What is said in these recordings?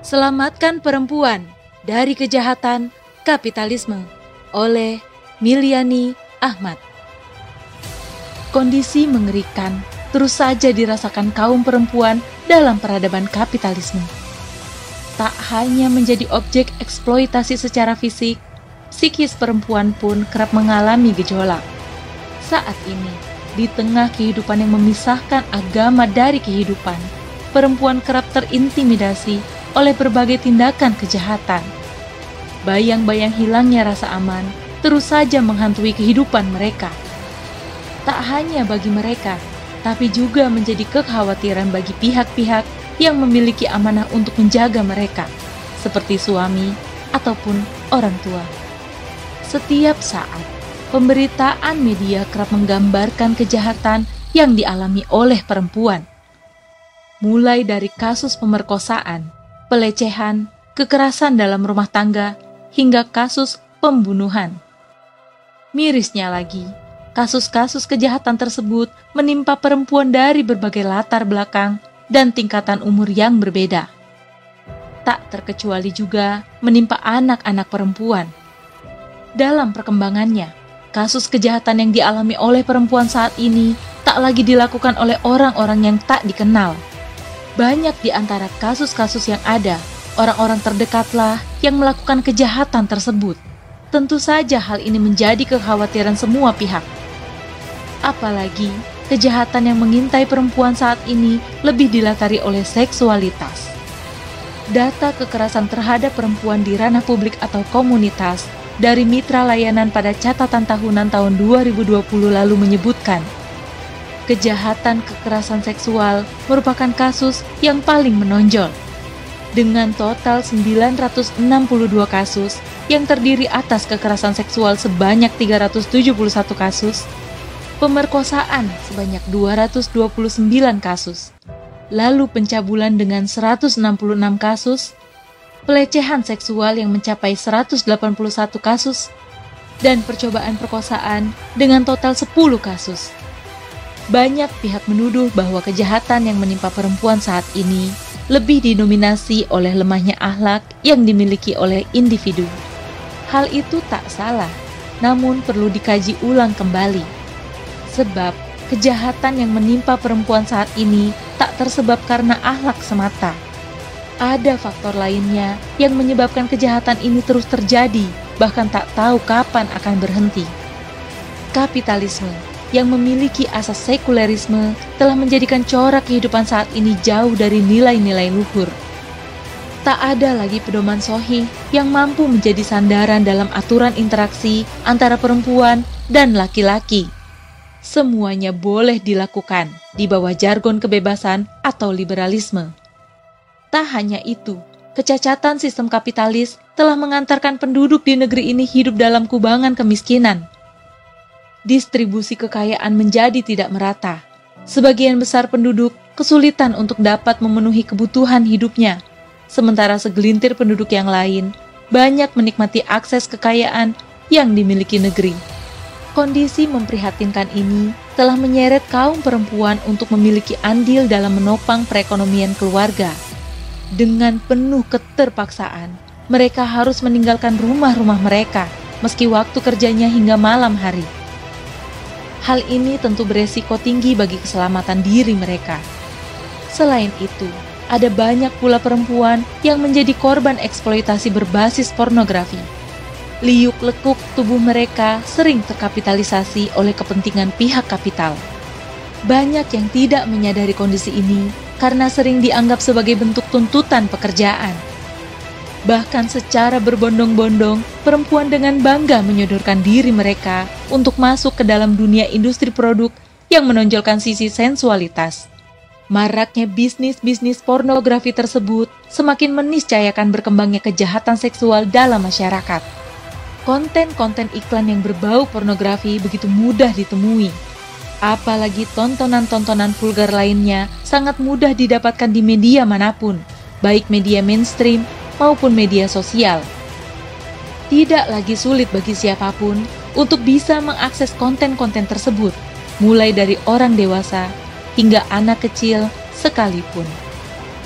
Selamatkan Perempuan dari Kejahatan Kapitalisme oleh Miliani Ahmad. Kondisi mengerikan terus saja dirasakan kaum perempuan dalam peradaban kapitalisme. Tak hanya menjadi objek eksploitasi secara fisik, psikis perempuan pun kerap mengalami gejolak. Saat ini, di tengah kehidupan yang memisahkan agama dari kehidupan, perempuan kerap terintimidasi oleh berbagai tindakan kejahatan. Bayang-bayang hilangnya rasa aman terus saja menghantui kehidupan mereka. Tak hanya bagi mereka, tapi juga menjadi kekhawatiran bagi pihak-pihak yang memiliki amanah untuk menjaga mereka, seperti suami ataupun orang tua. Setiap saat, pemberitaan media kerap menggambarkan kejahatan yang dialami oleh perempuan. Mulai dari kasus pemerkosaan, pelecehan, kekerasan dalam rumah tangga, hingga kasus pembunuhan. Mirisnya lagi, kasus-kasus kejahatan tersebut menimpa perempuan dari berbagai latar belakang dan tingkatan umur yang berbeda. Tak terkecuali juga menimpa anak-anak perempuan. Dalam perkembangannya, kasus kejahatan yang dialami oleh perempuan saat ini tak lagi dilakukan oleh orang-orang yang tak dikenal. Banyak di antara kasus-kasus yang ada, orang-orang terdekatlah yang melakukan kejahatan tersebut. Tentu saja hal ini menjadi kekhawatiran semua pihak Apalagi kejahatan yang mengintai perempuan saat ini lebih dilatari oleh seksualitas. Data kekerasan terhadap perempuan di ranah publik atau komunitas dari mitra layanan pada catatan tahunan tahun 2020 lalu menyebutkan kejahatan kekerasan seksual merupakan kasus yang paling menonjol dengan total 962 kasus yang terdiri atas kekerasan seksual sebanyak 371 kasus pemerkosaan sebanyak 229 kasus, lalu pencabulan dengan 166 kasus, pelecehan seksual yang mencapai 181 kasus, dan percobaan perkosaan dengan total 10 kasus. Banyak pihak menuduh bahwa kejahatan yang menimpa perempuan saat ini lebih dinominasi oleh lemahnya akhlak yang dimiliki oleh individu. Hal itu tak salah, namun perlu dikaji ulang kembali Sebab kejahatan yang menimpa perempuan saat ini tak tersebab karena ahlak semata. Ada faktor lainnya yang menyebabkan kejahatan ini terus terjadi, bahkan tak tahu kapan akan berhenti. Kapitalisme yang memiliki asas sekulerisme telah menjadikan corak kehidupan saat ini jauh dari nilai-nilai luhur. Tak ada lagi pedoman sohi yang mampu menjadi sandaran dalam aturan interaksi antara perempuan dan laki-laki semuanya boleh dilakukan di bawah jargon kebebasan atau liberalisme. Tak hanya itu, kecacatan sistem kapitalis telah mengantarkan penduduk di negeri ini hidup dalam kubangan kemiskinan. Distribusi kekayaan menjadi tidak merata. Sebagian besar penduduk kesulitan untuk dapat memenuhi kebutuhan hidupnya, sementara segelintir penduduk yang lain banyak menikmati akses kekayaan yang dimiliki negeri. Kondisi memprihatinkan ini telah menyeret kaum perempuan untuk memiliki andil dalam menopang perekonomian keluarga. Dengan penuh keterpaksaan, mereka harus meninggalkan rumah-rumah mereka meski waktu kerjanya hingga malam hari. Hal ini tentu beresiko tinggi bagi keselamatan diri mereka. Selain itu, ada banyak pula perempuan yang menjadi korban eksploitasi berbasis pornografi liuk lekuk tubuh mereka sering terkapitalisasi oleh kepentingan pihak kapital. Banyak yang tidak menyadari kondisi ini karena sering dianggap sebagai bentuk tuntutan pekerjaan. Bahkan secara berbondong-bondong, perempuan dengan bangga menyodorkan diri mereka untuk masuk ke dalam dunia industri produk yang menonjolkan sisi sensualitas. Maraknya bisnis-bisnis pornografi tersebut semakin meniscayakan berkembangnya kejahatan seksual dalam masyarakat konten-konten iklan yang berbau pornografi begitu mudah ditemui. Apalagi tontonan-tontonan vulgar lainnya sangat mudah didapatkan di media mana pun, baik media mainstream maupun media sosial. Tidak lagi sulit bagi siapa pun untuk bisa mengakses konten-konten tersebut, mulai dari orang dewasa hingga anak kecil sekalipun.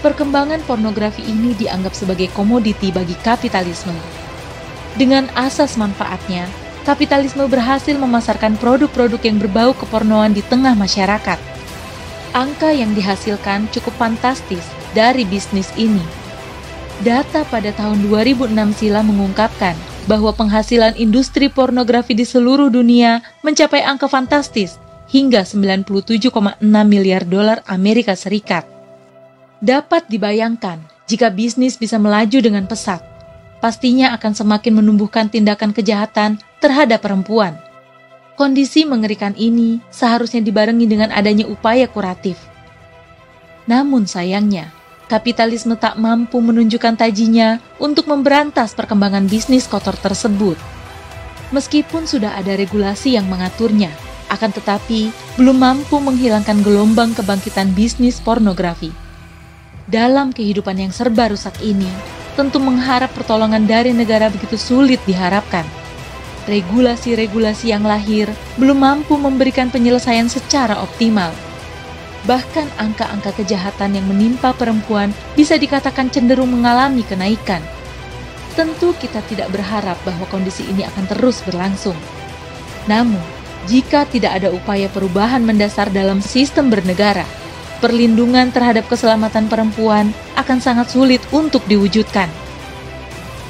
perkembangan pornografi ini dianggap sebagai komoditi bagi kapitalisme. Dengan asas manfaatnya, kapitalisme berhasil memasarkan produk-produk yang berbau kepornoan di tengah masyarakat. Angka yang dihasilkan cukup fantastis dari bisnis ini. Data pada tahun 2006 silam mengungkapkan bahwa penghasilan industri pornografi di seluruh dunia mencapai angka fantastis hingga 97,6 miliar dolar Amerika Serikat. Dapat dibayangkan jika bisnis bisa melaju dengan pesat, pastinya akan semakin menumbuhkan tindakan kejahatan terhadap perempuan. Kondisi mengerikan ini seharusnya dibarengi dengan adanya upaya kuratif. Namun sayangnya, kapitalisme tak mampu menunjukkan tajinya untuk memberantas perkembangan bisnis kotor tersebut. Meskipun sudah ada regulasi yang mengaturnya, akan tetapi belum mampu menghilangkan gelombang kebangkitan bisnis pornografi. Dalam kehidupan yang serba rusak ini, tentu mengharap pertolongan dari negara begitu sulit diharapkan. Regulasi-regulasi yang lahir belum mampu memberikan penyelesaian secara optimal. Bahkan angka-angka kejahatan yang menimpa perempuan bisa dikatakan cenderung mengalami kenaikan. Tentu kita tidak berharap bahwa kondisi ini akan terus berlangsung. Namun, jika tidak ada upaya perubahan mendasar dalam sistem bernegara, perlindungan terhadap keselamatan perempuan akan sangat sulit untuk diwujudkan.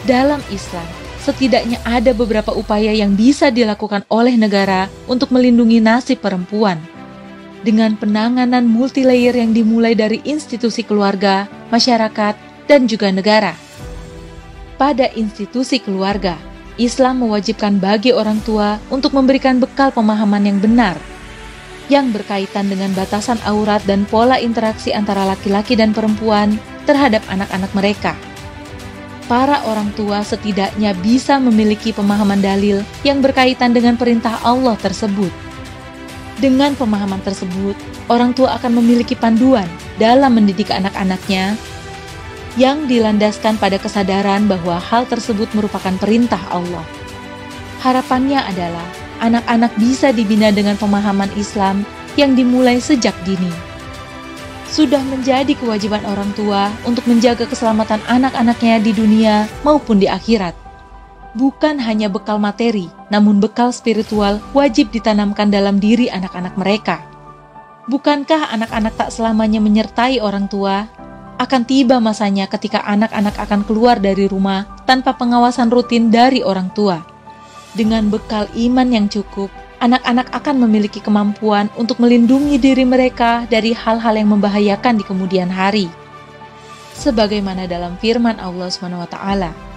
Dalam Islam, setidaknya ada beberapa upaya yang bisa dilakukan oleh negara untuk melindungi nasib perempuan. Dengan penanganan multilayer yang dimulai dari institusi keluarga, masyarakat, dan juga negara. Pada institusi keluarga, Islam mewajibkan bagi orang tua untuk memberikan bekal pemahaman yang benar yang berkaitan dengan batasan aurat dan pola interaksi antara laki-laki dan perempuan terhadap anak-anak mereka. Para orang tua setidaknya bisa memiliki pemahaman dalil yang berkaitan dengan perintah Allah tersebut. Dengan pemahaman tersebut, orang tua akan memiliki panduan dalam mendidik anak-anaknya yang dilandaskan pada kesadaran bahwa hal tersebut merupakan perintah Allah. Harapannya adalah anak-anak bisa dibina dengan pemahaman Islam yang dimulai sejak dini. Sudah menjadi kewajiban orang tua untuk menjaga keselamatan anak-anaknya di dunia maupun di akhirat. Bukan hanya bekal materi, namun bekal spiritual wajib ditanamkan dalam diri anak-anak mereka. Bukankah anak-anak tak selamanya menyertai orang tua, akan tiba masanya ketika anak-anak akan keluar dari rumah tanpa pengawasan rutin dari orang tua. Dengan bekal iman yang cukup, anak-anak akan memiliki kemampuan untuk melindungi diri mereka dari hal-hal yang membahayakan di kemudian hari. Sebagaimana dalam firman Allah SWT,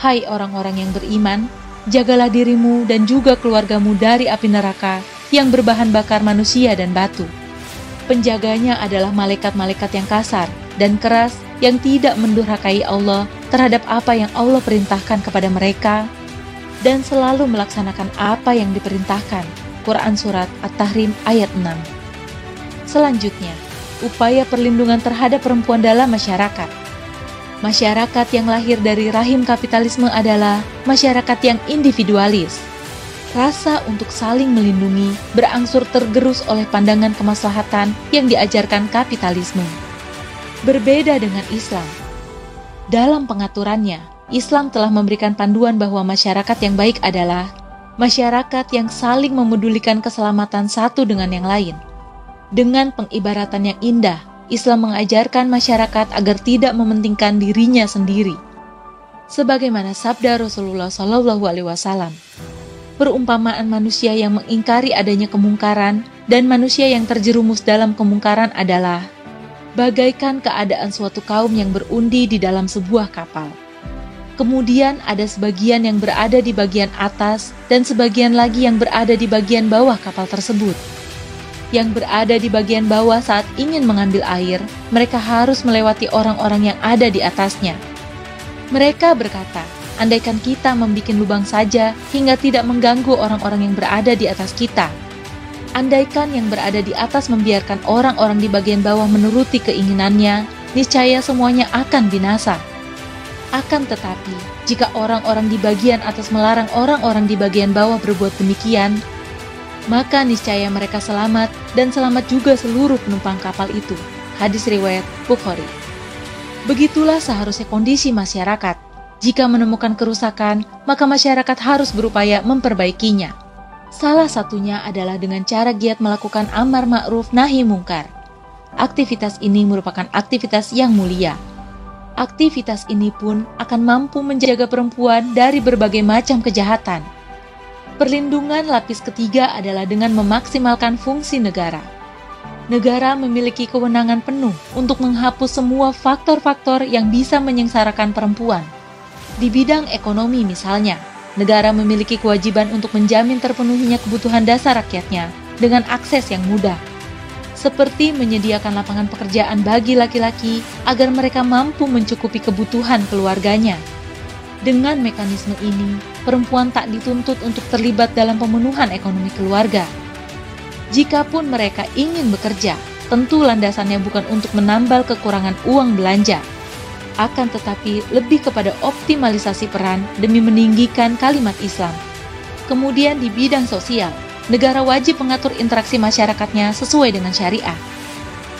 Hai orang-orang yang beriman, jagalah dirimu dan juga keluargamu dari api neraka yang berbahan bakar manusia dan batu penjaganya adalah malaikat-malaikat yang kasar dan keras yang tidak mendurhakai Allah terhadap apa yang Allah perintahkan kepada mereka dan selalu melaksanakan apa yang diperintahkan. Quran Surat At-Tahrim ayat 6 Selanjutnya, upaya perlindungan terhadap perempuan dalam masyarakat. Masyarakat yang lahir dari rahim kapitalisme adalah masyarakat yang individualis, rasa untuk saling melindungi berangsur tergerus oleh pandangan kemaslahatan yang diajarkan kapitalisme. Berbeda dengan Islam. Dalam pengaturannya, Islam telah memberikan panduan bahwa masyarakat yang baik adalah masyarakat yang saling memedulikan keselamatan satu dengan yang lain. Dengan pengibaratan yang indah, Islam mengajarkan masyarakat agar tidak mementingkan dirinya sendiri. Sebagaimana sabda Rasulullah Shallallahu Alaihi Wasallam, perumpamaan manusia yang mengingkari adanya kemungkaran dan manusia yang terjerumus dalam kemungkaran adalah bagaikan keadaan suatu kaum yang berundi di dalam sebuah kapal. Kemudian ada sebagian yang berada di bagian atas dan sebagian lagi yang berada di bagian bawah kapal tersebut. Yang berada di bagian bawah saat ingin mengambil air, mereka harus melewati orang-orang yang ada di atasnya. Mereka berkata, andaikan kita membuat lubang saja hingga tidak mengganggu orang-orang yang berada di atas kita. Andaikan yang berada di atas membiarkan orang-orang di bagian bawah menuruti keinginannya, niscaya semuanya akan binasa. Akan tetapi, jika orang-orang di bagian atas melarang orang-orang di bagian bawah berbuat demikian, maka niscaya mereka selamat dan selamat juga seluruh penumpang kapal itu. Hadis riwayat Bukhari. Begitulah seharusnya kondisi masyarakat. Jika menemukan kerusakan, maka masyarakat harus berupaya memperbaikinya. Salah satunya adalah dengan cara giat melakukan amar ma'ruf nahi mungkar. Aktivitas ini merupakan aktivitas yang mulia. Aktivitas ini pun akan mampu menjaga perempuan dari berbagai macam kejahatan. Perlindungan lapis ketiga adalah dengan memaksimalkan fungsi negara negara memiliki kewenangan penuh untuk menghapus semua faktor-faktor yang bisa menyengsarakan perempuan. Di bidang ekonomi misalnya, negara memiliki kewajiban untuk menjamin terpenuhinya kebutuhan dasar rakyatnya dengan akses yang mudah, seperti menyediakan lapangan pekerjaan bagi laki-laki agar mereka mampu mencukupi kebutuhan keluarganya. Dengan mekanisme ini, perempuan tak dituntut untuk terlibat dalam pemenuhan ekonomi keluarga Jikapun mereka ingin bekerja, tentu landasannya bukan untuk menambal kekurangan uang belanja, akan tetapi lebih kepada optimalisasi peran demi meninggikan kalimat Islam. Kemudian di bidang sosial, negara wajib mengatur interaksi masyarakatnya sesuai dengan syariah.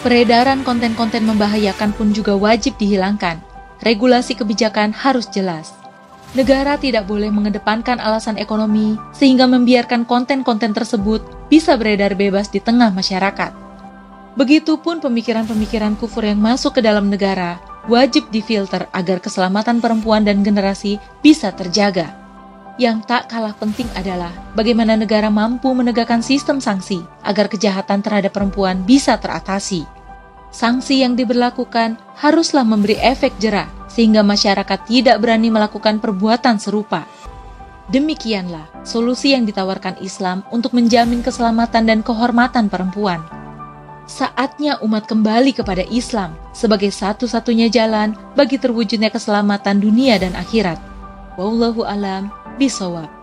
Peredaran konten-konten membahayakan pun juga wajib dihilangkan. Regulasi kebijakan harus jelas. Negara tidak boleh mengedepankan alasan ekonomi sehingga membiarkan konten-konten tersebut bisa beredar bebas di tengah masyarakat. Begitupun pemikiran-pemikiran kufur yang masuk ke dalam negara wajib difilter agar keselamatan perempuan dan generasi bisa terjaga. Yang tak kalah penting adalah bagaimana negara mampu menegakkan sistem sanksi agar kejahatan terhadap perempuan bisa teratasi. Sanksi yang diberlakukan haruslah memberi efek jerah sehingga masyarakat tidak berani melakukan perbuatan serupa. Demikianlah solusi yang ditawarkan Islam untuk menjamin keselamatan dan kehormatan perempuan. Saatnya umat kembali kepada Islam sebagai satu-satunya jalan bagi terwujudnya keselamatan dunia dan akhirat. Wallahu alam bisawab.